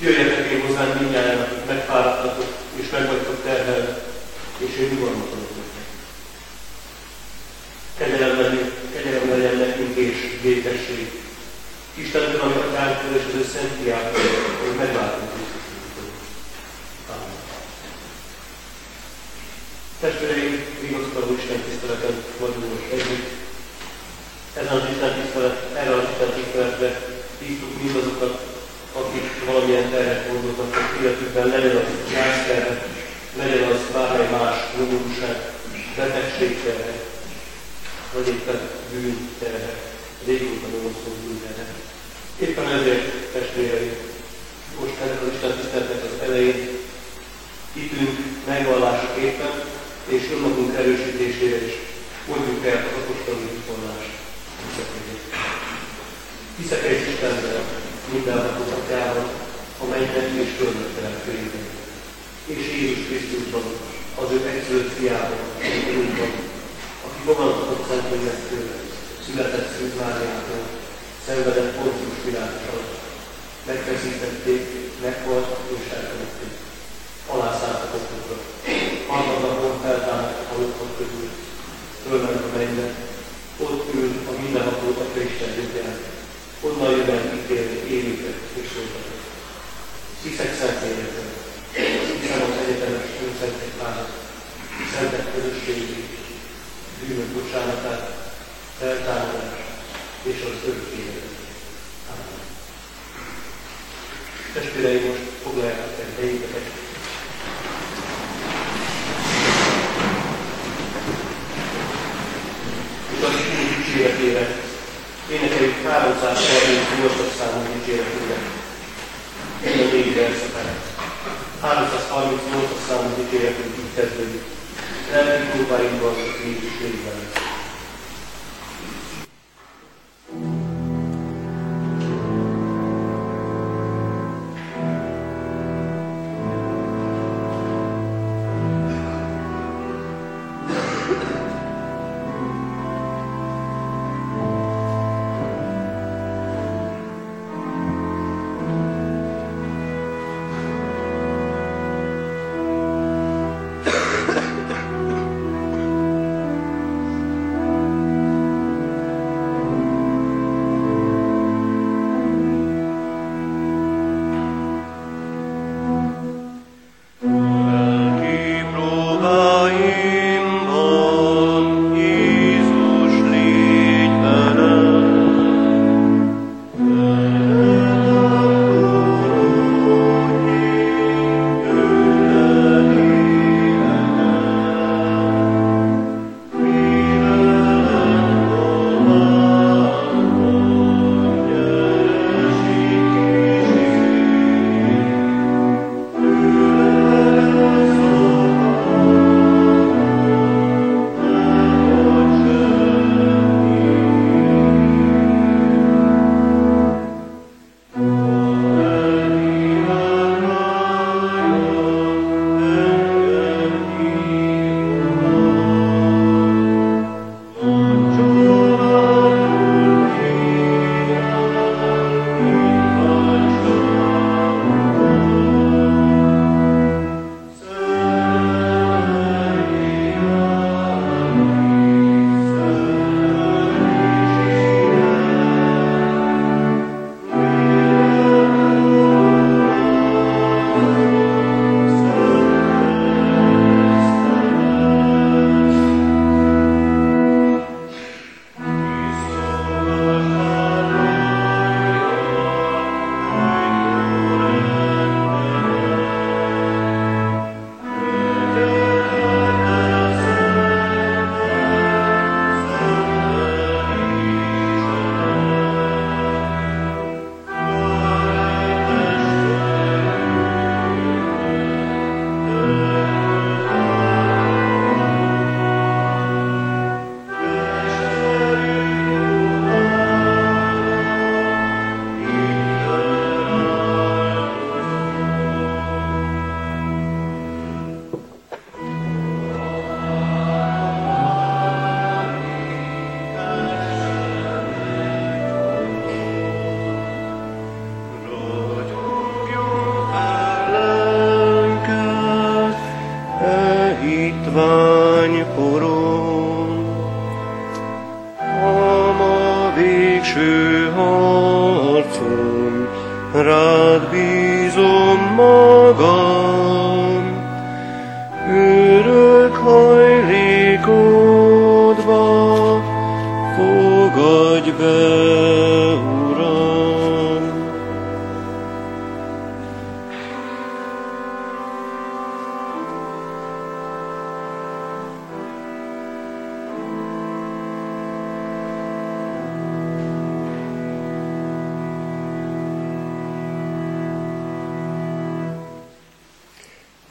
Jöjjetek én hozzám mindjárt, megfáradtatok, és meg vagytok terhelve, és én nyugalmat adok nektek. Kegyelem legyen, nekünk és békesség. Isten ami atyánktól és az ő szent fiától, hogy megváltunk Krisztusunk. Amen. Testvéreim, vigasztaló Isten tiszteleten vagyunk most együtt. Ezen az Isten tisztelet, erre az Isten tiszteletre hívtuk mindazokat, akik valamilyen terhet gondoltak az életükben, legyen az gyászterhe, legyen az bármely más nyomorúság, betegség terhe, vagy éppen bűn terhe, régóta nyomorszó bűn terhe. Éppen ezért, testvéreim, most ennek az Isten tiszteletnek az elején hitünk megvallásaképpen és önmagunk erősítésére is. Mondjuk el az apostoli hitvallás Hiszek egy Istenben, mindenható atyában, a mennyben és földön teremtőjében, és Jézus Krisztusban, az ő egyszülött fiában, Úrban, aki fogadott Szentlélek született Szűz Máriától, szenvedett Pontius Pilát alatt, megfeszítették, meghalt és eltemették. Alászállt a poklokra. Harmadnapon feltámadt a halottak közül, fölment a mennybe, ott ül a mindenható Atya Isten jobbján, onnan jön el ítélni élőket és szolgatot. Hiszek szent életet, hiszem az egyetemes önszentek párat, szentek közösségi, bűnök bocsánatát, feltámadást és az örök életet. Amen. Testvéreim, most foglaljátok el helyéteket. És az Úr dicséretére énekeljük 338 számú dicséretére. Minden négy verszakát. 338 számú dicséretünk így kezdődik. Lelki próbáinkban Jézus névben. rád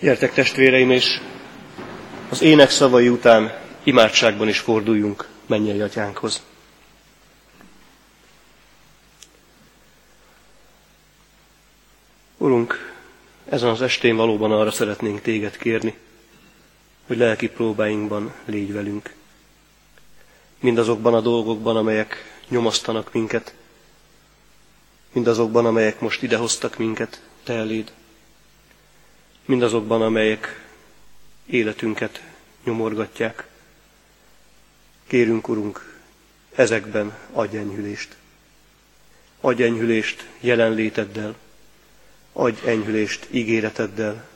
Gyertek testvéreim, és az ének szavai után imádságban is forduljunk mennyei atyánkhoz. Urunk, ezen az estén valóban arra szeretnénk téged kérni, hogy lelki próbáinkban légy velünk. Mindazokban a dolgokban, amelyek nyomasztanak minket, mindazokban, amelyek most idehoztak minket, te eléd, mindazokban, amelyek életünket nyomorgatják. Kérünk, Urunk, ezekben adj enyhülést. Adj enyhülést jelenléteddel, adj enyhülést ígéreteddel,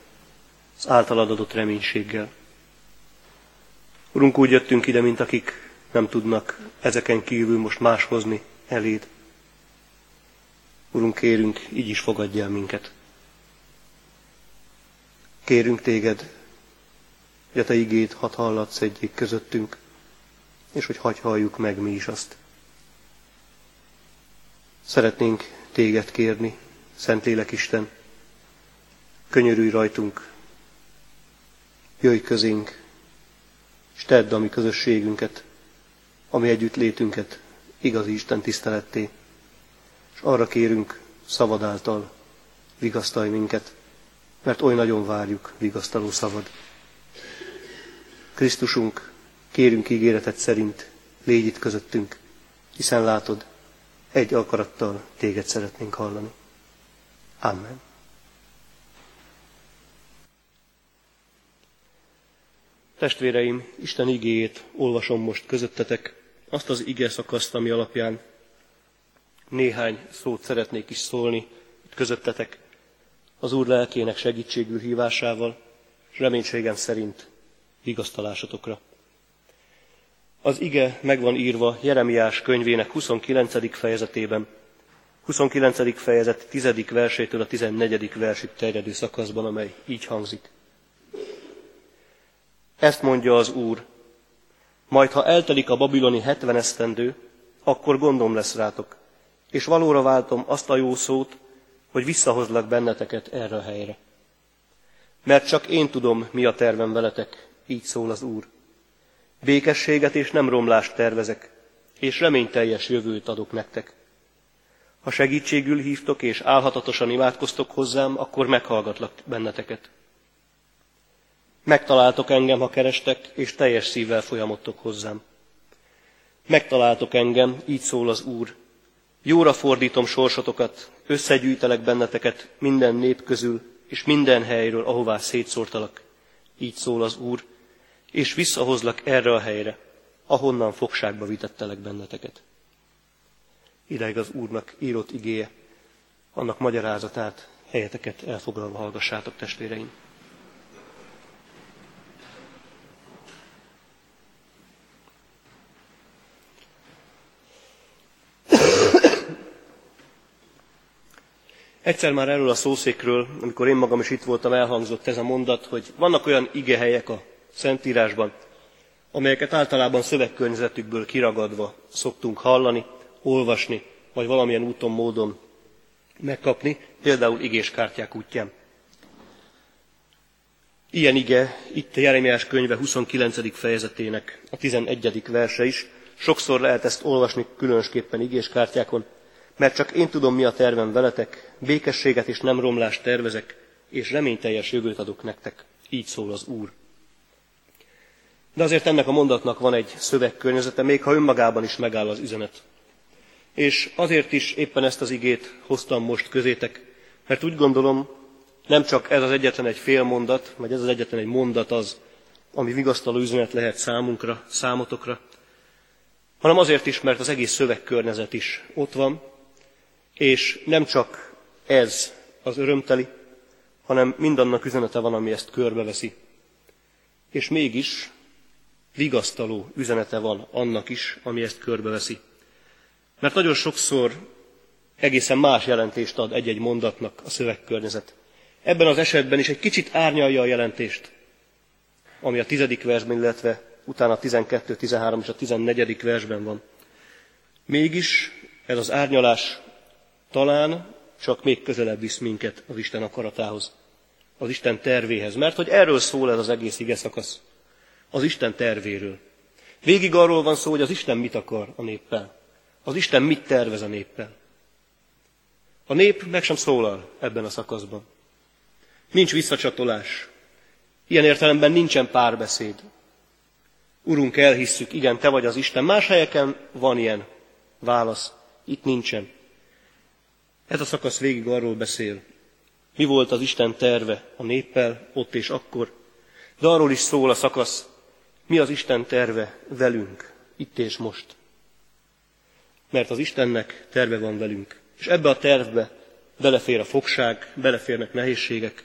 az általad adott reménységgel. Urunk, úgy jöttünk ide, mint akik nem tudnak ezeken kívül most más hozni eléd. Urunk, kérünk, így is fogadj el minket. Kérünk téged, hogy a te igét hat hallatsz egyik közöttünk, és hogy hagy halljuk meg mi is azt. Szeretnénk téged kérni, Szentlélek Isten, könyörülj rajtunk, jöjj közénk, és tedd a mi közösségünket, a mi együttlétünket igazi Isten tiszteletté, és arra kérünk szavad által, vigasztalj minket, mert oly nagyon várjuk vigasztaló szavad. Krisztusunk, kérünk ígéretet szerint, légy itt közöttünk, hiszen látod, egy akarattal téged szeretnénk hallani. Amen. Testvéreim, Isten igéjét olvasom most közöttetek, azt az ige szakaszt, ami alapján néhány szót szeretnék is szólni közöttetek az Úr lelkének segítségül hívásával, és reménységem szerint vigasztalásotokra. Az ige meg van írva Jeremiás könyvének 29. fejezetében, 29. fejezet 10. versétől a 14. versig terjedő szakaszban, amely így hangzik. Ezt mondja az Úr, majd ha eltelik a babiloni hetven esztendő, akkor gondom lesz rátok, és valóra váltom azt a jó szót, hogy visszahozlak benneteket erre a helyre. Mert csak én tudom, mi a tervem veletek, így szól az Úr. Békességet és nem romlást tervezek, és reményteljes jövőt adok nektek. Ha segítségül hívtok és álhatatosan imádkoztok hozzám, akkor meghallgatlak benneteket. Megtaláltok engem, ha kerestek, és teljes szívvel folyamodtok hozzám. Megtaláltok engem, így szól az Úr. Jóra fordítom sorsotokat, összegyűjtelek benneteket minden nép közül, és minden helyről, ahová szétszórtalak. Így szól az Úr, és visszahozlak erre a helyre, ahonnan fogságba vitettelek benneteket. Ideig az Úrnak írott igéje, annak magyarázatát helyeteket elfoglalva hallgassátok, testvéreim. Egyszer már erről a szószékről, amikor én magam is itt voltam, elhangzott ez a mondat, hogy vannak olyan igehelyek a Szentírásban, amelyeket általában szövegkörnyezetükből kiragadva szoktunk hallani, olvasni, vagy valamilyen úton, módon megkapni, például igéskártyák útján. Ilyen ige itt a Jeremiás könyve 29. fejezetének a 11. verse is. Sokszor lehet ezt olvasni különösképpen igéskártyákon, mert csak én tudom, mi a tervem veletek, békességet és nem romlást tervezek, és reményteljes jövőt adok nektek. Így szól az Úr. De azért ennek a mondatnak van egy szövegkörnyezete, még ha önmagában is megáll az üzenet. És azért is éppen ezt az igét hoztam most közétek, mert úgy gondolom, nem csak ez az egyetlen egy fél mondat, vagy ez az egyetlen egy mondat az, ami vigasztaló üzenet lehet számunkra, számotokra, hanem azért is, mert az egész szövegkörnyezet is ott van, és nem csak ez az örömteli, hanem mindannak üzenete van, ami ezt körbeveszi. És mégis vigasztaló üzenete van annak is, ami ezt körbeveszi. Mert nagyon sokszor egészen más jelentést ad egy-egy mondatnak a szövegkörnyezet. Ebben az esetben is egy kicsit árnyalja a jelentést, ami a tizedik versben, illetve utána a 12, 13 és a 14. versben van. Mégis ez az árnyalás talán csak még közelebb visz minket az Isten akaratához, az Isten tervéhez. Mert hogy erről szól ez az egész ige szakasz. Az Isten tervéről. Végig arról van szó, hogy az Isten mit akar a néppel. Az Isten mit tervez a néppel. A nép meg sem szólal ebben a szakaszban. Nincs visszacsatolás. Ilyen értelemben nincsen párbeszéd. Urunk, elhisszük, igen, te vagy az Isten. Más helyeken van ilyen válasz. Itt nincsen. Ez a szakasz végig arról beszél, mi volt az Isten terve a néppel ott és akkor, de arról is szól a szakasz, mi az Isten terve velünk, itt és most. Mert az Istennek terve van velünk, és ebbe a tervbe belefér a fogság, beleférnek nehézségek,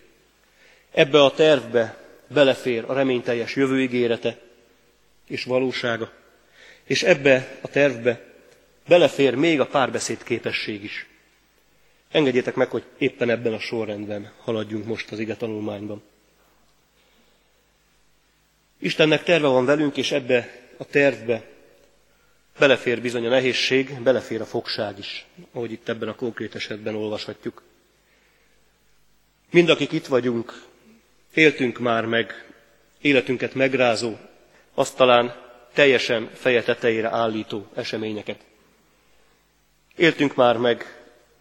ebbe a tervbe belefér a reményteljes jövő ígérete és valósága, és ebbe a tervbe belefér még a párbeszéd képesség is. Engedjétek meg, hogy éppen ebben a sorrendben haladjunk most az ige tanulmányban. Istennek terve van velünk, és ebbe a tervbe belefér bizony a nehézség, belefér a fogság is, ahogy itt ebben a konkrét esetben olvashatjuk. Mind akik itt vagyunk, éltünk már meg életünket megrázó, azt talán teljesen feje tetejére állító eseményeket. Éltünk már meg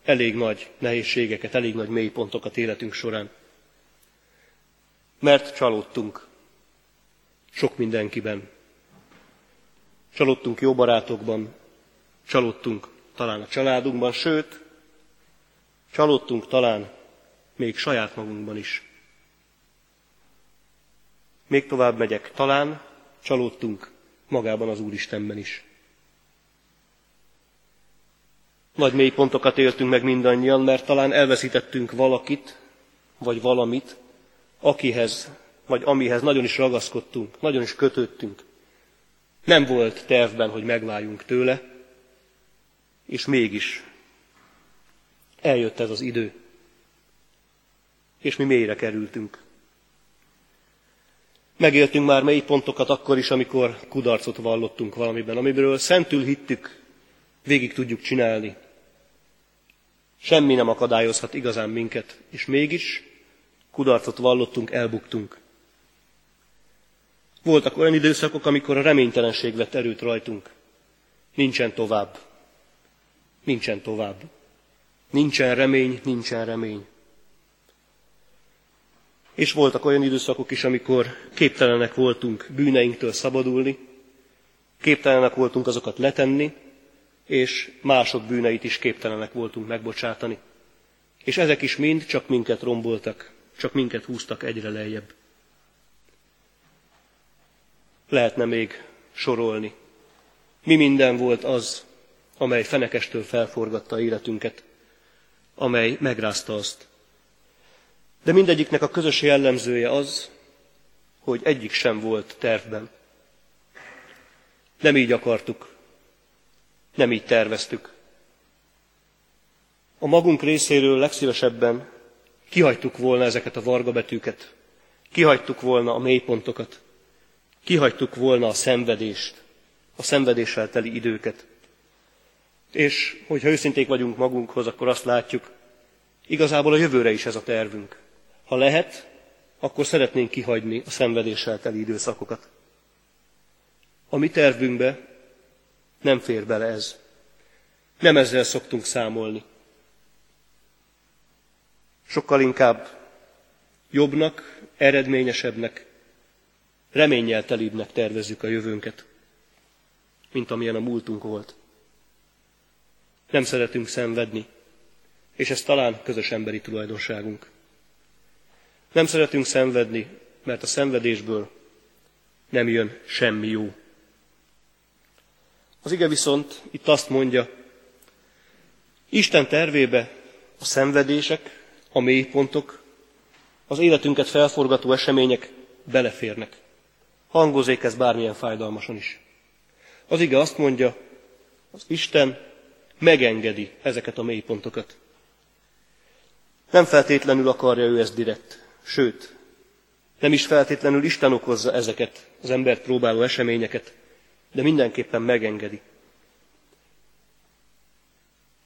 elég nagy nehézségeket, elég nagy mélypontokat életünk során. Mert csalódtunk sok mindenkiben. Csalódtunk jó barátokban, csalódtunk talán a családunkban, sőt, csalódtunk talán még saját magunkban is. Még tovább megyek, talán csalódtunk magában az Úristenben is. Nagy mély pontokat éltünk meg mindannyian, mert talán elveszítettünk valakit, vagy valamit, akihez, vagy amihez nagyon is ragaszkodtunk, nagyon is kötöttünk. Nem volt tervben, hogy megváljunk tőle, és mégis eljött ez az idő, és mi mélyre kerültünk. Megéltünk már mély pontokat akkor is, amikor kudarcot vallottunk valamiben, amiből szentül hittük, végig tudjuk csinálni, Semmi nem akadályozhat igazán minket, és mégis kudarcot vallottunk, elbuktunk. Voltak olyan időszakok, amikor a reménytelenség vett erőt rajtunk. Nincsen tovább. Nincsen tovább. Nincsen remény, nincsen remény. És voltak olyan időszakok is, amikor képtelenek voltunk bűneinktől szabadulni, képtelenek voltunk azokat letenni, és mások bűneit is képtelenek voltunk megbocsátani. És ezek is mind csak minket romboltak, csak minket húztak egyre lejjebb. Lehetne még sorolni. Mi minden volt az, amely fenekestől felforgatta életünket, amely megrázta azt. De mindegyiknek a közös jellemzője az, hogy egyik sem volt tervben. Nem így akartuk, nem így terveztük. A magunk részéről legszívesebben kihagytuk volna ezeket a varga betűket, kihagytuk volna a mélypontokat, kihagytuk volna a szenvedést, a szenvedéssel teli időket. És hogyha őszinték vagyunk magunkhoz, akkor azt látjuk, igazából a jövőre is ez a tervünk. Ha lehet, akkor szeretnénk kihagyni a szenvedéssel teli időszakokat. A mi tervünkbe nem fér bele ez. Nem ezzel szoktunk számolni. Sokkal inkább jobbnak, eredményesebbnek, reménnyel telibbnek tervezzük a jövőnket, mint amilyen a múltunk volt. Nem szeretünk szenvedni, és ez talán közös emberi tulajdonságunk. Nem szeretünk szenvedni, mert a szenvedésből nem jön semmi jó. Az ige viszont itt azt mondja, Isten tervébe a szenvedések, a mélypontok, az életünket felforgató események beleférnek. Hangozék ez bármilyen fájdalmason is. Az ige azt mondja, az Isten megengedi ezeket a mélypontokat. Nem feltétlenül akarja ő ezt direkt, sőt, nem is feltétlenül Isten okozza ezeket az embert próbáló eseményeket, de mindenképpen megengedi.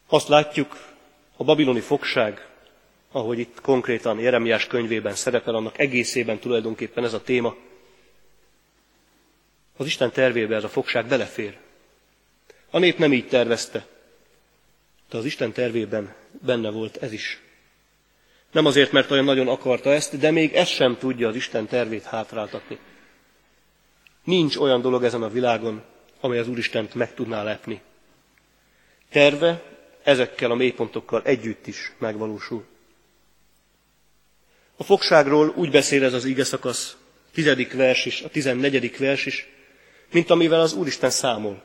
Azt látjuk, a babiloni fogság, ahogy itt konkrétan Jeremiás könyvében szerepel, annak egészében tulajdonképpen ez a téma. Az Isten tervébe ez a fogság belefér. A nép nem így tervezte, de az Isten tervében benne volt ez is. Nem azért, mert olyan nagyon akarta ezt, de még ez sem tudja az Isten tervét hátráltatni. Nincs olyan dolog ezen a világon, amely az Úristent meg tudná lepni. Terve ezekkel a mélypontokkal együtt is megvalósul. A fogságról úgy beszél ez az ige szakasz, tizedik vers is, a tizennegyedik vers is, mint amivel az Úristen számol.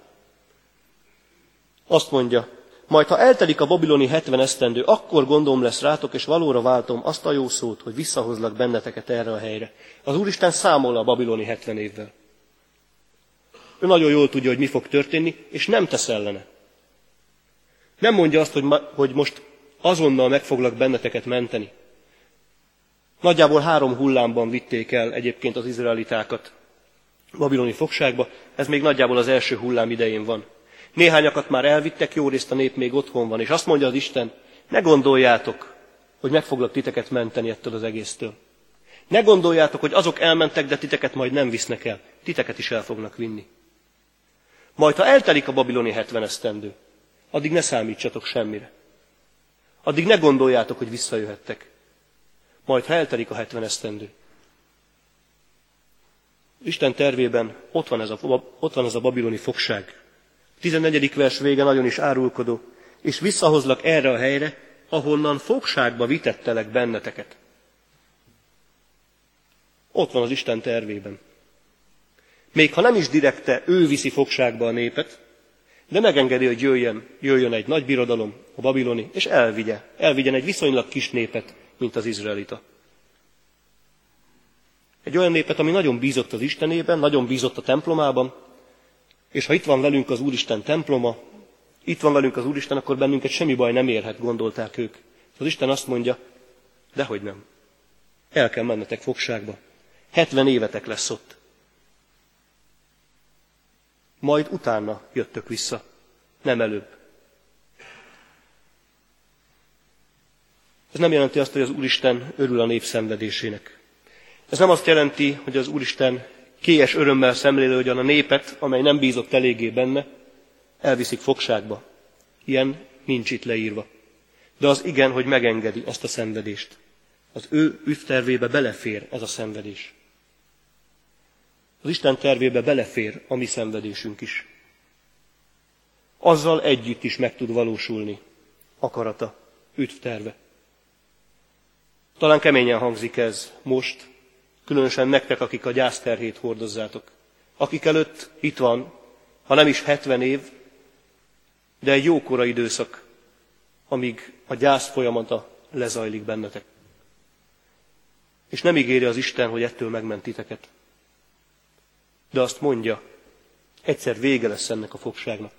Azt mondja, majd ha eltelik a babiloni hetven esztendő, akkor gondom lesz rátok, és valóra váltom azt a jó szót, hogy visszahozlak benneteket erre a helyre. Az Úristen számol a babiloni hetven évvel. Ő nagyon jól tudja, hogy mi fog történni, és nem tesz ellene. Nem mondja azt, hogy, ma, hogy most azonnal meg foglak benneteket menteni. Nagyjából három hullámban vitték el egyébként az izraelitákat babiloni fogságba, ez még nagyjából az első hullám idején van. Néhányakat már elvittek, jó részt a nép még otthon van, és azt mondja az Isten, ne gondoljátok, hogy meg foglak titeket menteni ettől az egésztől. Ne gondoljátok, hogy azok elmentek, de titeket majd nem visznek el. Titeket is el fognak vinni. Majd, ha eltelik a babiloni hetven esztendő, addig ne számítsatok semmire. Addig ne gondoljátok, hogy visszajöhettek. Majd, ha eltelik a hetven esztendő. Isten tervében ott van ez a, ott van ez a babiloni fogság. A 14. vers vége nagyon is árulkodó. És visszahozlak erre a helyre, ahonnan fogságba vitettelek benneteket. Ott van az Isten tervében. Még ha nem is direkte ő viszi fogságba a népet, de megengedi, hogy jöjjön, jöjjön egy nagy birodalom, a babiloni, és elvigye, elvigyen egy viszonylag kis népet, mint az izraelita. Egy olyan népet, ami nagyon bízott az Istenében, nagyon bízott a templomában, és ha itt van velünk az Úristen temploma, itt van velünk az Úristen, akkor bennünket semmi baj nem érhet, gondolták ők. Az Isten azt mondja, dehogy nem. El kell mennetek fogságba. 70 évetek lesz ott. Majd utána jöttök vissza, nem előbb. Ez nem jelenti azt, hogy az Úristen örül a nép szenvedésének. Ez nem azt jelenti, hogy az Úristen kélyes örömmel szemlélő, a népet, amely nem bízott eléggé benne, elviszik fogságba. Ilyen nincs itt leírva. De az igen, hogy megengedi ezt a szenvedést. Az ő ügytervébe belefér ez a szenvedés. Az Isten tervébe belefér a mi szenvedésünk is. Azzal együtt is meg tud valósulni akarata, üdvterve. Talán keményen hangzik ez most, különösen nektek, akik a gyászterhét hordozzátok. Akik előtt itt van, ha nem is 70 év, de egy jókora időszak, amíg a gyász folyamata lezajlik bennetek. És nem ígéri az Isten, hogy ettől megmentiteket. De azt mondja, egyszer vége lesz ennek a fogságnak.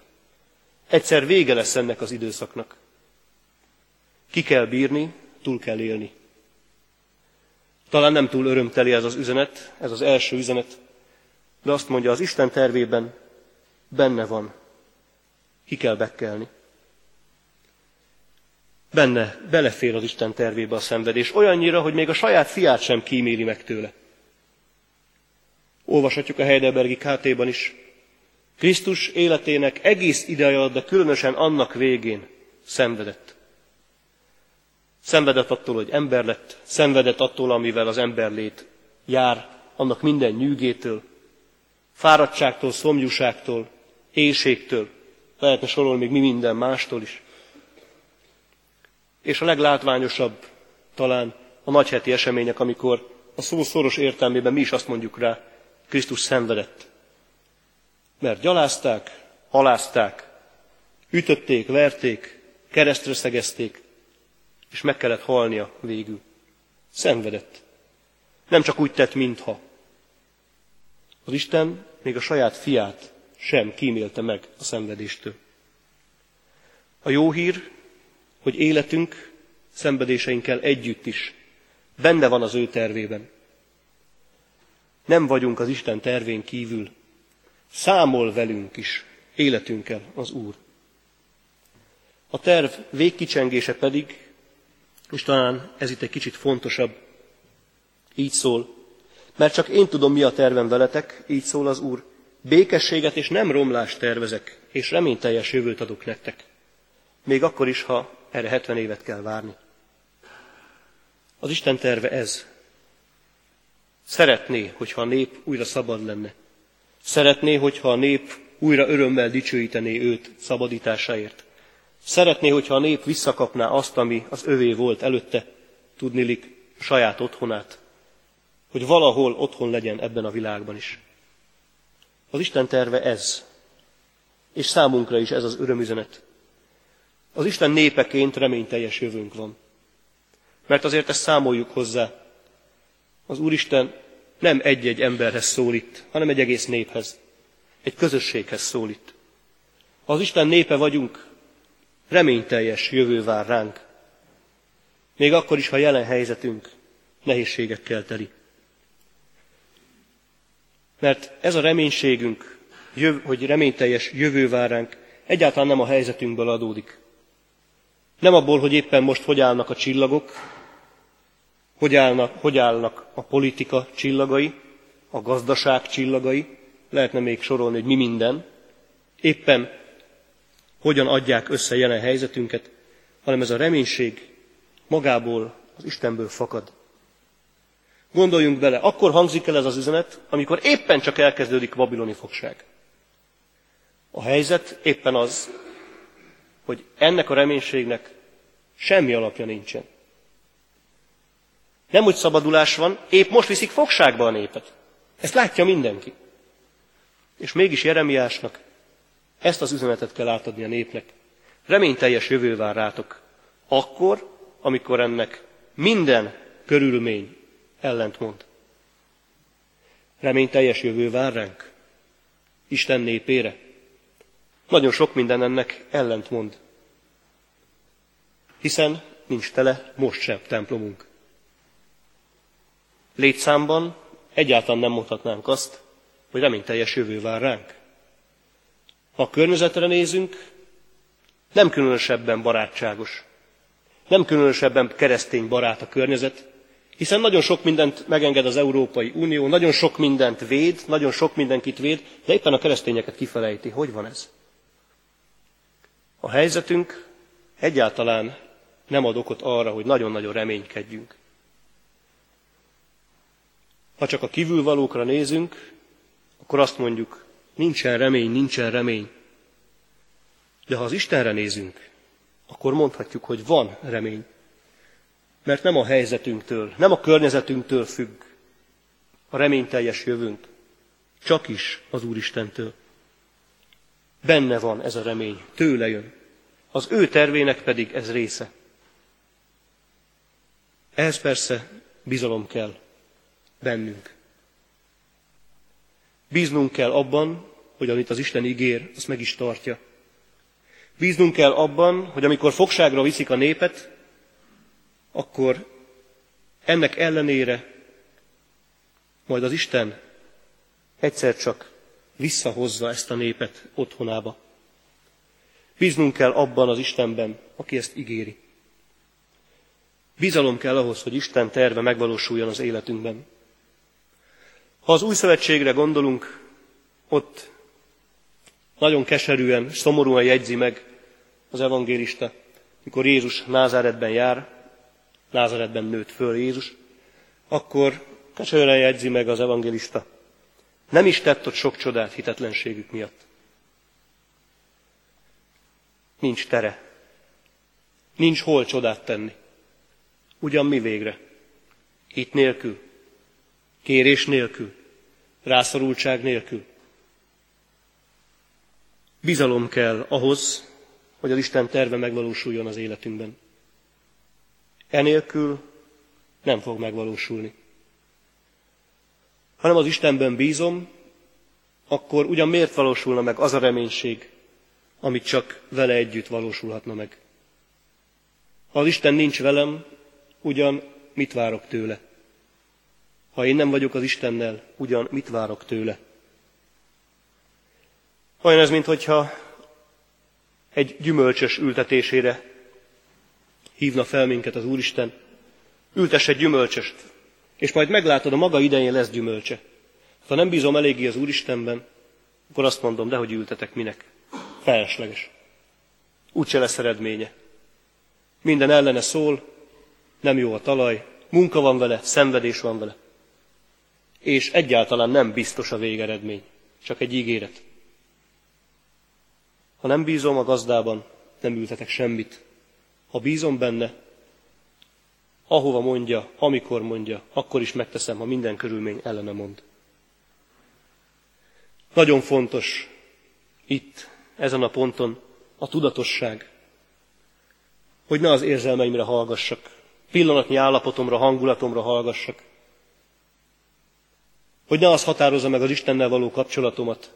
Egyszer vége lesz ennek az időszaknak. Ki kell bírni, túl kell élni. Talán nem túl örömteli ez az üzenet, ez az első üzenet, de azt mondja, az Isten tervében benne van. Ki kell bekkelni. Benne, belefér az Isten tervébe a szenvedés, olyannyira, hogy még a saját fiát sem kíméli meg tőle. Olvashatjuk a Heidelbergi KT-ban is. Krisztus életének egész ideje alatt, de különösen annak végén szenvedett. Szenvedett attól, hogy ember lett, szenvedett attól, amivel az emberlét jár, annak minden nyűgétől, fáradtságtól, szomjúságtól, éjségtől, lehetne sorolni még mi minden mástól is. És a leglátványosabb talán a nagyheti események, amikor a szó szoros értelmében mi is azt mondjuk rá, Krisztus szenvedett. Mert gyalázták, alázták, ütötték, verték, keresztre szegezték, és meg kellett halnia végül. Szenvedett. Nem csak úgy tett, mintha. Az Isten még a saját fiát sem kímélte meg a szenvedéstől. A jó hír, hogy életünk szenvedéseinkkel együtt is benne van az ő tervében. Nem vagyunk az Isten tervén kívül. Számol velünk is életünkkel az Úr. A terv végkicsengése pedig, és talán ez itt egy kicsit fontosabb, így szól, mert csak én tudom, mi a tervem veletek, így szól az Úr, békességet és nem romlást tervezek, és reményteljes jövőt adok nektek. Még akkor is, ha erre 70 évet kell várni. Az Isten terve ez. Szeretné, hogyha a nép újra szabad lenne. Szeretné, hogyha a nép újra örömmel dicsőítené őt szabadításáért. Szeretné, hogyha a nép visszakapná azt, ami az övé volt előtte, tudnilik saját otthonát, hogy valahol otthon legyen ebben a világban is. Az Isten terve ez, és számunkra is ez az örömüzenet. Az Isten népeként reményteljes jövőnk van. Mert azért ezt számoljuk hozzá. Az Úristen nem egy-egy emberhez szólít, hanem egy egész néphez, egy közösséghez szólít. Ha az Isten népe vagyunk, reményteljes jövő vár ránk. Még akkor is, ha jelen helyzetünk nehézségekkel teli. Mert ez a reménységünk, hogy reményteljes jövő vár ránk, egyáltalán nem a helyzetünkből adódik. Nem abból, hogy éppen most hogy állnak a csillagok, hogy állnak, hogy állnak a politika csillagai, a gazdaság csillagai, lehetne még sorolni, hogy mi minden, éppen hogyan adják össze jelen helyzetünket, hanem ez a reménység magából, az Istenből fakad. Gondoljunk bele, akkor hangzik el ez az üzenet, amikor éppen csak elkezdődik babiloni fogság. A helyzet éppen az, hogy ennek a reménységnek semmi alapja nincsen. Nem úgy szabadulás van, épp most viszik fogságba a népet. Ezt látja mindenki. És mégis Jeremiásnak ezt az üzenetet kell átadni a népnek. Reményteljes jövő vár rátok. Akkor, amikor ennek minden körülmény ellentmond. Reményteljes jövő vár ránk. Isten népére. Nagyon sok minden ennek ellentmond. Hiszen nincs tele most sem templomunk. Létszámban egyáltalán nem mondhatnánk azt, hogy reményteljes jövő vár ránk. Ha a környezetre nézünk, nem különösebben barátságos, nem különösebben keresztény barát a környezet, hiszen nagyon sok mindent megenged az Európai Unió, nagyon sok mindent véd, nagyon sok mindenkit véd, de éppen a keresztényeket kifelejti. Hogy van ez? A helyzetünk egyáltalán nem ad okot arra, hogy nagyon-nagyon reménykedjünk. Ha csak a kívülvalókra nézünk, akkor azt mondjuk, nincsen remény, nincsen remény. De ha az Istenre nézünk, akkor mondhatjuk, hogy van remény. Mert nem a helyzetünktől, nem a környezetünktől függ a reményteljes jövőnk, csak is az Úristentől. Benne van ez a remény, tőle jön. Az ő tervének pedig ez része. Ehhez persze bizalom kell bennünk. Bíznunk kell abban, hogy amit az Isten ígér, azt meg is tartja. Bíznunk kell abban, hogy amikor fogságra viszik a népet, akkor ennek ellenére majd az Isten egyszer csak visszahozza ezt a népet otthonába. Bíznunk kell abban az Istenben, aki ezt ígéri. Bizalom kell ahhoz, hogy Isten terve megvalósuljon az életünkben. Ha az új szövetségre gondolunk, ott nagyon keserűen, szomorúan jegyzi meg az evangélista, mikor Jézus Názáretben jár, Názáretben nőtt föl Jézus, akkor keserűen jegyzi meg az evangélista, nem is tett ott sok csodát hitetlenségük miatt. Nincs tere. Nincs hol csodát tenni. Ugyan mi végre? Itt nélkül, kérés nélkül, rászorultság nélkül. Bizalom kell ahhoz, hogy az Isten terve megvalósuljon az életünkben. Enélkül nem fog megvalósulni. Ha nem az Istenben bízom, akkor ugyan miért valósulna meg az a reménység, amit csak vele együtt valósulhatna meg? Ha az Isten nincs velem, ugyan mit várok tőle? Ha én nem vagyok az Istennel, ugyan mit várok tőle? Olyan ez, mintha egy gyümölcsös ültetésére hívna fel minket az Úristen, ültess egy gyümölcsöst, és majd meglátod, a maga idején lesz gyümölcse. Ha nem bízom eléggé az Úristenben, akkor azt mondom, de hogy ültetek minek. Felesleges. Úgyse lesz eredménye. Minden ellene szól, nem jó a talaj, munka van vele, szenvedés van vele. És egyáltalán nem biztos a végeredmény, csak egy ígéret. Ha nem bízom a gazdában, nem ültetek semmit. Ha bízom benne, ahova mondja, amikor mondja, akkor is megteszem, ha minden körülmény ellene mond. Nagyon fontos itt, ezen a ponton a tudatosság, hogy ne az érzelmeimre hallgassak, pillanatnyi állapotomra, hangulatomra hallgassak, hogy ne az határozza meg az Istennel való kapcsolatomat,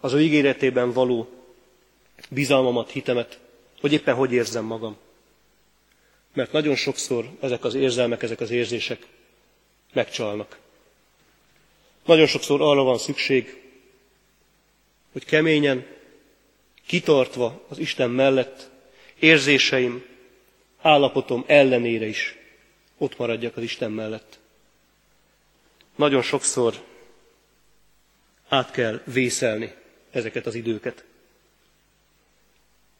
az ő ígéretében való bizalmamat, hitemet, hogy éppen hogy érzem magam. Mert nagyon sokszor ezek az érzelmek, ezek az érzések megcsalnak. Nagyon sokszor arra van szükség, hogy keményen, kitartva az Isten mellett, érzéseim, állapotom ellenére is ott maradjak az Isten mellett. Nagyon sokszor át kell vészelni ezeket az időket.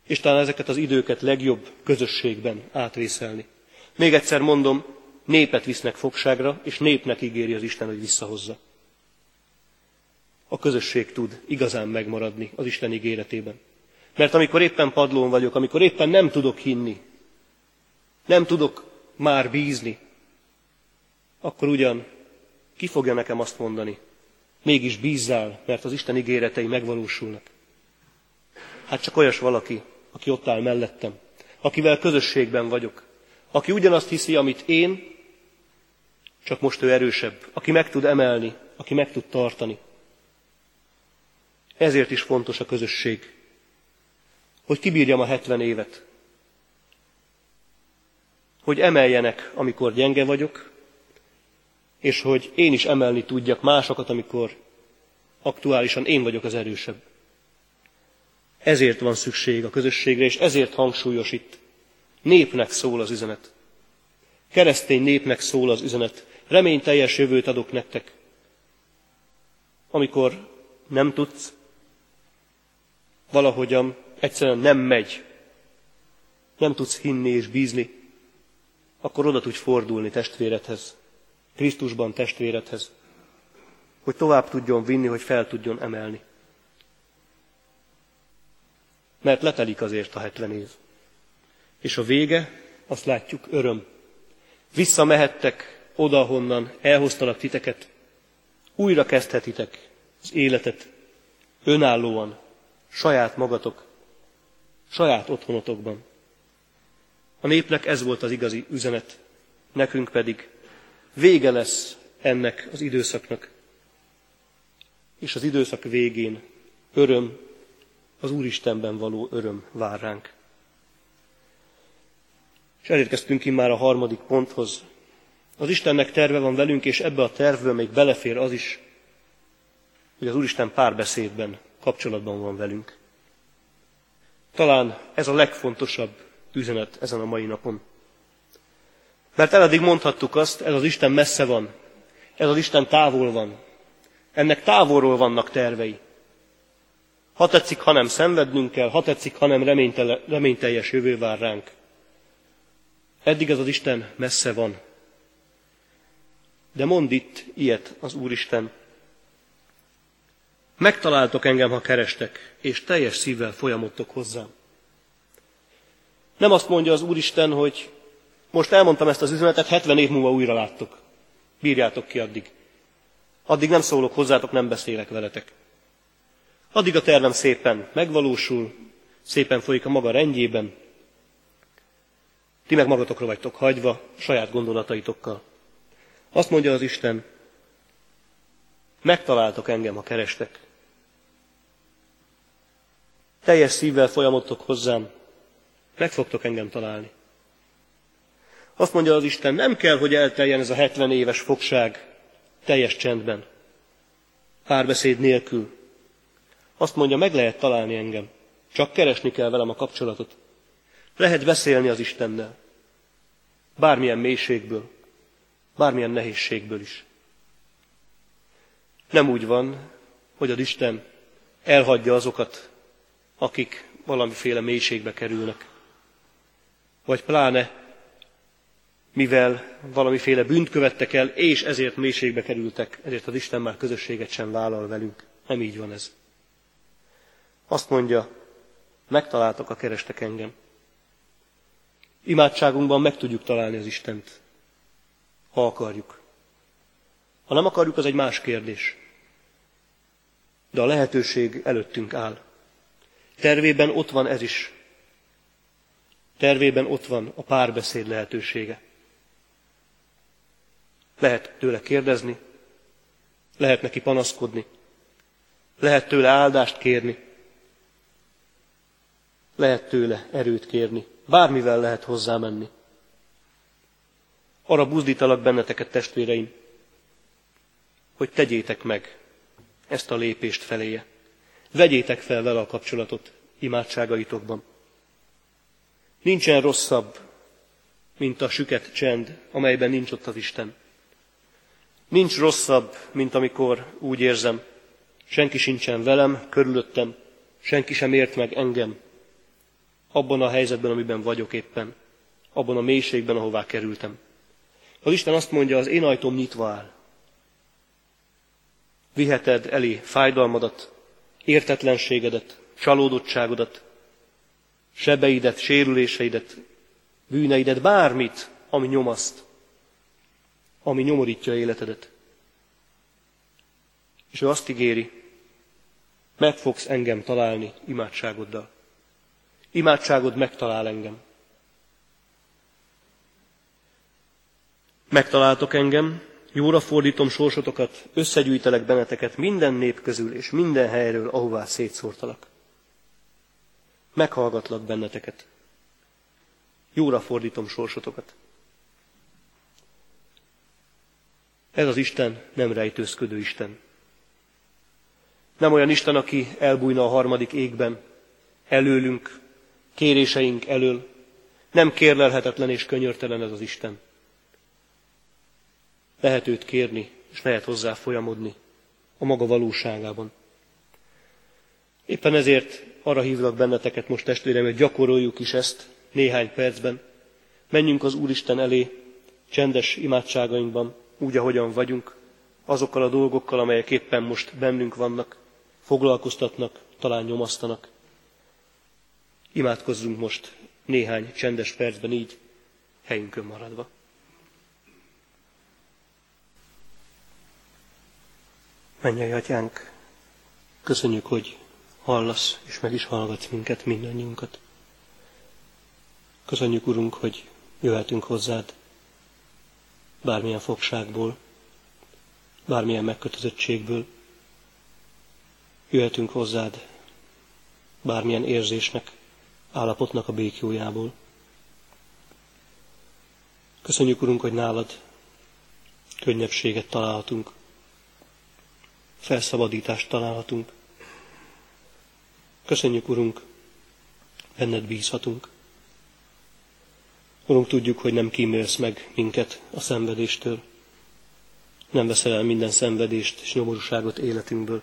És talán ezeket az időket legjobb közösségben átvészelni. Még egyszer mondom, népet visznek fogságra, és népnek ígéri az Isten, hogy visszahozza. A közösség tud igazán megmaradni az Isten ígéretében. Mert amikor éppen padlón vagyok, amikor éppen nem tudok hinni, nem tudok már bízni, akkor ugyan ki fogja nekem azt mondani, mégis bízzál, mert az Isten ígéretei megvalósulnak. Hát csak olyas valaki, aki ott áll mellettem, akivel közösségben vagyok, aki ugyanazt hiszi, amit én, csak most ő erősebb, aki meg tud emelni, aki meg tud tartani. Ezért is fontos a közösség, hogy kibírjam a 70 évet, hogy emeljenek, amikor gyenge vagyok, és hogy én is emelni tudjak másokat, amikor aktuálisan én vagyok az erősebb. Ezért van szükség a közösségre, és ezért hangsúlyos itt. Népnek szól az üzenet. Keresztény népnek szól az üzenet. Reményteljes jövőt adok nektek. Amikor nem tudsz, valahogyan egyszerűen nem megy, nem tudsz hinni és bízni, akkor oda tudj fordulni testvéredhez, Krisztusban testvéredhez, hogy tovább tudjon vinni, hogy fel tudjon emelni. Mert letelik azért a 70 év. És a vége, azt látjuk, öröm. Visszamehettek oda, honnan elhoztalak titeket. Újra kezdhetitek az életet önállóan, saját magatok, saját otthonotokban. A népnek ez volt az igazi üzenet, nekünk pedig vége lesz ennek az időszaknak. És az időszak végén öröm, az Úristenben való öröm vár ránk. És elérkeztünk már a harmadik ponthoz. Az Istennek terve van velünk, és ebbe a tervből még belefér az is, hogy az Úristen párbeszédben, kapcsolatban van velünk. Talán ez a legfontosabb üzenet ezen a mai napon. Mert eleddig mondhattuk azt, ez az Isten messze van, ez az Isten távol van. Ennek távolról vannak tervei. Ha tetszik, ha nem szenvednünk kell, ha tetszik, ha nem reményteljes jövő vár ránk. Eddig ez az Isten messze van. De mond itt ilyet az Úristen. Megtaláltok engem, ha kerestek, és teljes szívvel folyamodtok hozzám. Nem azt mondja az Úristen, hogy most elmondtam ezt az üzenetet, 70 év múlva újra láttok. Bírjátok ki addig. Addig nem szólok hozzátok, nem beszélek veletek. Addig a tervem szépen megvalósul, szépen folyik a maga rendjében, Ti meg magatokra vagytok hagyva, saját gondolataitokkal. Azt mondja az Isten, megtaláltok engem, ha kerestek. Teljes szívvel folyamodtok hozzám, meg fogtok engem találni. Azt mondja az Isten, nem kell, hogy elteljen ez a 70 éves fogság teljes csendben, párbeszéd nélkül. Azt mondja, meg lehet találni engem, csak keresni kell velem a kapcsolatot. Lehet beszélni az Istennel, bármilyen mélységből, bármilyen nehézségből is. Nem úgy van, hogy az Isten elhagyja azokat, akik valamiféle mélységbe kerülnek. Vagy pláne, mivel valamiféle bűnt követtek el, és ezért mélységbe kerültek, ezért az Isten már közösséget sem vállal velünk. Nem így van ez. Azt mondja, megtaláltak a kerestek engem. Imádságunkban meg tudjuk találni az Istent, ha akarjuk. Ha nem akarjuk, az egy más kérdés. De a lehetőség előttünk áll. Tervében ott van ez is. Tervében ott van a párbeszéd lehetősége. Lehet tőle kérdezni, lehet neki panaszkodni, lehet tőle áldást kérni, lehet tőle erőt kérni, bármivel lehet hozzá menni. Arra buzdítalak benneteket, testvéreim, hogy tegyétek meg ezt a lépést feléje. Vegyétek fel vele a kapcsolatot imádságaitokban. Nincsen rosszabb, mint a süket csend, amelyben nincs ott az Isten. Nincs rosszabb, mint amikor úgy érzem, senki sincsen velem, körülöttem, senki sem ért meg engem, abban a helyzetben, amiben vagyok éppen, abban a mélységben, ahová kerültem. Az Isten azt mondja, az én ajtóm nyitva áll. Viheted elé fájdalmadat, értetlenségedet, csalódottságodat, sebeidet, sérüléseidet, bűneidet, bármit, ami nyomaszt, ami nyomorítja életedet. És ő azt ígéri, meg fogsz engem találni imádságoddal. Imádságod megtalál engem. Megtaláltok engem, jóra fordítom sorsotokat, összegyűjtelek benneteket minden nép közül és minden helyről, ahová szétszórtalak. Meghallgatlak benneteket. Jóra fordítom sorsotokat. Ez az Isten nem rejtőzködő Isten. Nem olyan Isten, aki elbújna a harmadik égben, előlünk, kéréseink elől. Nem kérlelhetetlen és könyörtelen ez az Isten. Lehet őt kérni, és lehet hozzá folyamodni a maga valóságában. Éppen ezért arra hívlak benneteket most testvérem, hogy gyakoroljuk is ezt néhány percben. Menjünk az Úristen elé csendes imádságainkban, úgy, ahogyan vagyunk, azokkal a dolgokkal, amelyek éppen most bennünk vannak, foglalkoztatnak, talán nyomasztanak. Imádkozzunk most néhány csendes percben így, helyünkön maradva. Mennyei atyánk, köszönjük, hogy hallasz, és meg is hallgatsz minket, mindannyiunkat. Köszönjük, Urunk, hogy jöhetünk hozzád bármilyen fogságból, bármilyen megkötözöttségből. Jöhetünk hozzád bármilyen érzésnek, állapotnak a békjójából. Köszönjük, Urunk, hogy nálad könnyebbséget találhatunk, felszabadítást találhatunk. Köszönjük, Urunk, benned bízhatunk. Urunk, tudjuk, hogy nem kímélsz meg minket a szenvedéstől. Nem veszel el minden szenvedést és nyomorúságot életünkből.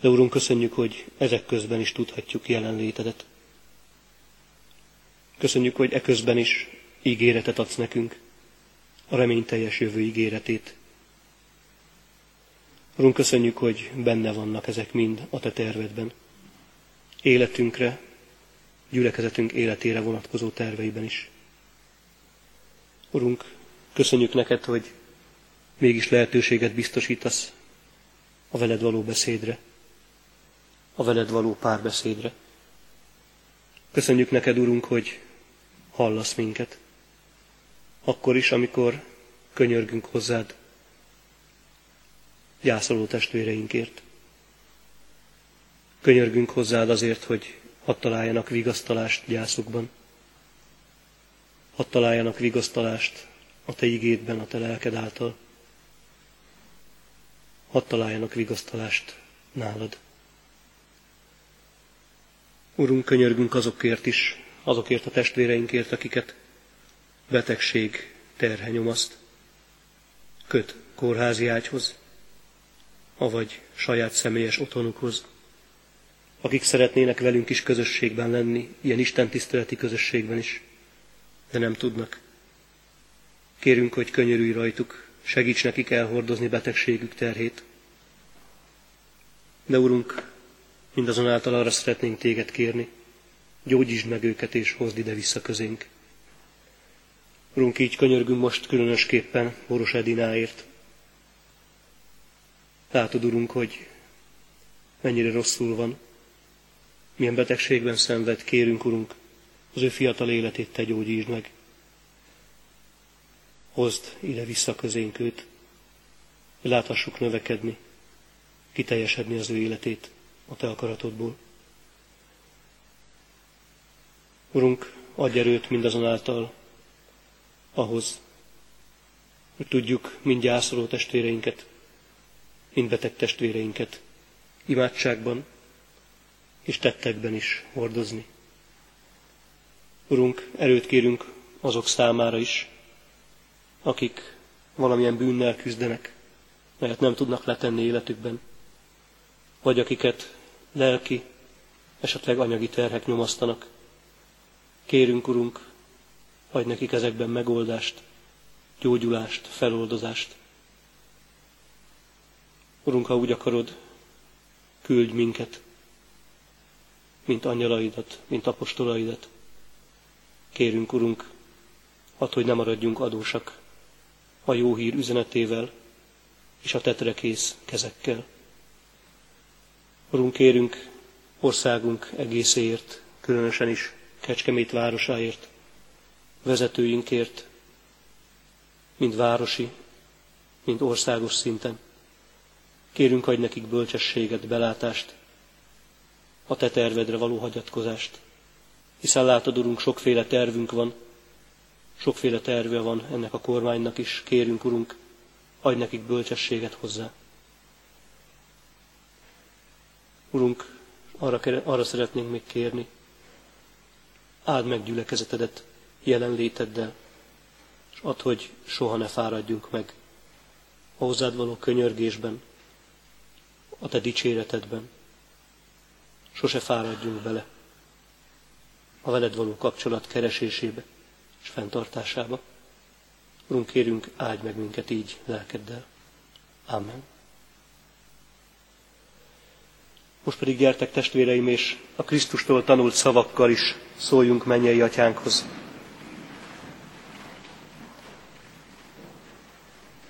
De Urunk, köszönjük, hogy ezek közben is tudhatjuk jelenlétedet. Köszönjük, hogy eközben is ígéretet adsz nekünk, a reményteljes jövő ígéretét. Urunk, köszönjük, hogy benne vannak ezek mind a Te tervedben. Életünkre, gyülekezetünk életére vonatkozó terveiben is. Urunk, köszönjük neked, hogy mégis lehetőséget biztosítasz a veled való beszédre a veled való párbeszédre. Köszönjük neked, Urunk, hogy hallasz minket. Akkor is, amikor könyörgünk hozzád, gyászoló testvéreinkért. Könyörgünk hozzád azért, hogy hadd találjanak vigasztalást gyászukban. Hadd találjanak vigasztalást a te igédben, a te lelked által. Hadd találjanak vigasztalást nálad. Urunk, könyörgünk azokért is, azokért a testvéreinkért, akiket betegség terhe nyomaszt, köt kórházi ágyhoz, avagy saját személyes otthonukhoz, akik szeretnének velünk is közösségben lenni, ilyen Isten tiszteleti közösségben is, de nem tudnak. Kérünk, hogy könyörülj rajtuk, segíts nekik elhordozni betegségük terhét. De Urunk, mindazonáltal arra szeretnénk téged kérni, gyógyítsd meg őket és hozd ide vissza közénk. Urunk, így könyörgünk most különösképpen Boros Edináért. Látod, Urunk, hogy mennyire rosszul van, milyen betegségben szenved, kérünk, Urunk, az ő fiatal életét te gyógyítsd meg. Hozd ide-vissza közénk őt, hogy láthassuk növekedni, kiteljesedni az ő életét a te akaratodból. Urunk, adj erőt mindazonáltal ahhoz, hogy tudjuk mind gyászoló testvéreinket, mind beteg testvéreinket imádságban és tettekben is hordozni. Urunk, erőt kérünk azok számára is, akik valamilyen bűnnel küzdenek, melyet nem tudnak letenni életükben, vagy akiket lelki, esetleg anyagi terhek nyomasztanak. Kérünk, Urunk, adj nekik ezekben megoldást, gyógyulást, feloldozást. Urunk, ha úgy akarod, küldj minket, mint angyalaidat, mint apostolaidat. Kérünk, Urunk, add, hogy ne maradjunk adósak a jó hír üzenetével és a tetrekész kezekkel. Urunk, kérünk országunk egészéért, különösen is Kecskemét városáért, vezetőinkért, mind városi, mind országos szinten. Kérünk, adj nekik bölcsességet, belátást, a te tervedre való hagyatkozást. Hiszen látod, Urunk, sokféle tervünk van, sokféle terve van ennek a kormánynak is. Kérünk, Urunk, adj nekik bölcsességet hozzá. Urunk, arra, arra szeretnénk még kérni, áld meg gyülekezetedet jelenléteddel, és add, hogy soha ne fáradjunk meg a hozzád való könyörgésben, a te dicséretedben. Sose fáradjunk bele a veled való kapcsolat keresésébe és fenntartásába. Urunk, kérünk, áldj meg minket így lelkeddel. Amen. Most pedig gyertek testvéreim, és a Krisztustól tanult szavakkal is szóljunk mennyei atyánkhoz.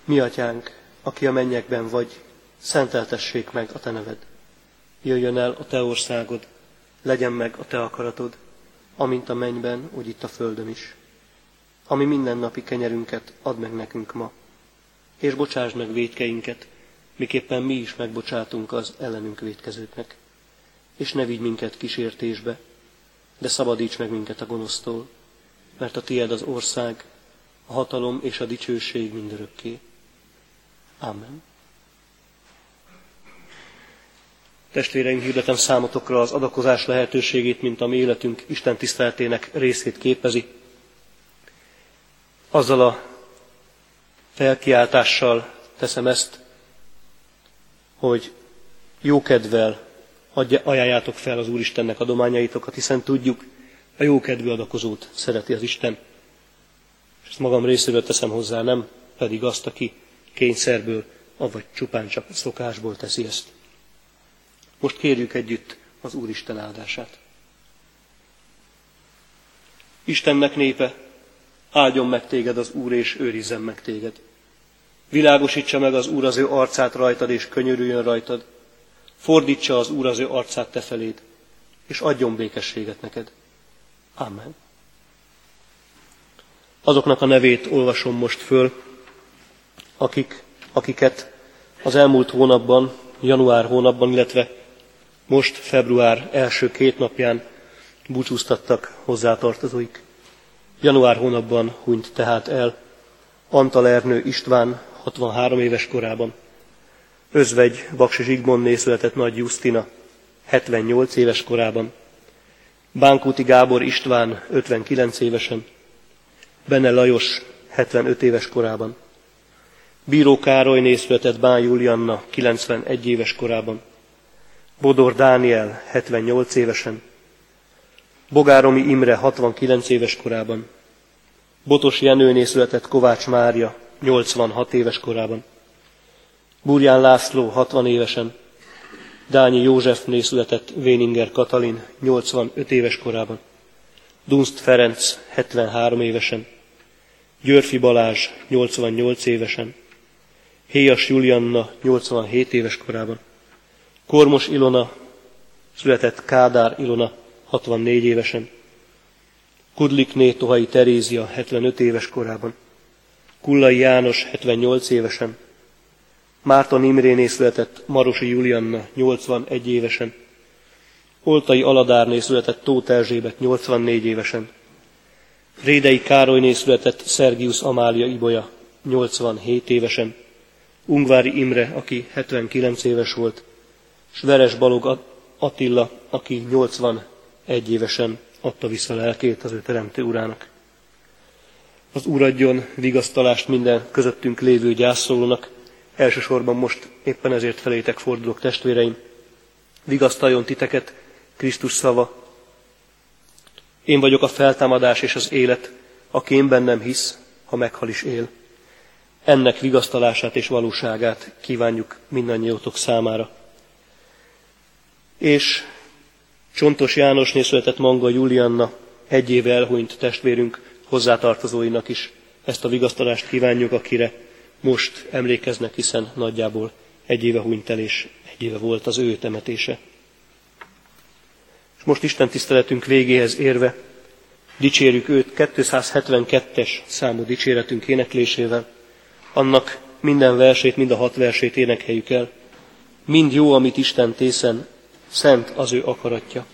Mi atyánk, aki a mennyekben vagy, szenteltessék meg a te neved. Jöjjön el a te országod, legyen meg a te akaratod, amint a mennyben, úgy itt a földön is. Ami mindennapi kenyerünket add meg nekünk ma, és bocsásd meg védkeinket, miképpen mi is megbocsátunk az ellenünk védkezőknek. És ne vigy minket kísértésbe, de szabadíts meg minket a gonosztól, mert a tied az ország, a hatalom és a dicsőség mindörökké. Amen. Testvéreim, hirdetem számotokra az adakozás lehetőségét, mint a mi életünk Isten tiszteltének részét képezi. Azzal a felkiáltással teszem ezt, hogy jókedvel ajánljátok fel az Úristennek adományaitokat, hiszen tudjuk, a jókedvű adakozót szereti az Isten. És ezt magam részéről teszem hozzá, nem pedig azt, aki kényszerből, avagy csupán csak szokásból teszi ezt. Most kérjük együtt az Úristen áldását. Istennek népe, áldjon meg téged az Úr, és őrizzen meg téged. Világosítsa meg az Úr az ő arcát rajtad, és könyörüljön rajtad. Fordítsa az Úr az ő arcát te feléd, és adjon békességet neked. Amen. Azoknak a nevét olvasom most föl, akik, akiket az elmúlt hónapban, január hónapban, illetve most február első két napján búcsúztattak hozzátartozóik. Január hónapban hunyt tehát el Antal Ernő István 63 éves korában. Özvegy Baksi Zsigmondné született Nagy Justina 78 éves korában. Bánkúti Gábor István 59 évesen. Benne Lajos 75 éves korában. Bíró Károly született Bán Julianna 91 éves korában. Bodor Dániel 78 évesen. Bogáromi Imre 69 éves korában. Botos Jenőné született Kovács Mária 86 éves korában. Burján László 60 évesen. Dányi Józsefné született Véninger Katalin 85 éves korában. Dunst Ferenc 73 évesen. Györfi Balázs 88 évesen. Héjas Julianna 87 éves korában. Kormos Ilona született Kádár Ilona 64 évesen. Kudlikné Tohai Terézia 75 éves korában. Kullai János 78 évesen. Márton Imréné született Marosi Julianna 81 évesen. Oltai Aladárné született Tóth Erzsébet 84 évesen. Rédei Károlyné született Szergius Amália Ibolya 87 évesen. Ungvári Imre, aki 79 éves volt, és Veres Balog Attila, aki 81 évesen adta vissza lelkét az ő teremtő urának. Az Úr adjon vigasztalást minden közöttünk lévő gyászolónak, elsősorban most éppen ezért felétek fordulok testvéreim. Vigasztaljon titeket Krisztus szava. Én vagyok a feltámadás és az élet, aki én bennem hisz, ha meghal is él. Ennek vigasztalását és valóságát kívánjuk mindannyiótok számára. És Csontos Jánosné született Manga Julianna, egy éve elhunyt testvérünk hozzátartozóinak is ezt a vigasztalást kívánjuk, akire most emlékeznek, hiszen nagyjából egy éve hunyt el, és egy éve volt az ő temetése. És most Isten tiszteletünk végéhez érve dicsérjük őt 272-es számú dicséretünk éneklésével, annak minden versét, mind a hat versét énekeljük el. Mind jó, amit Isten tészen, szent az ő akaratja.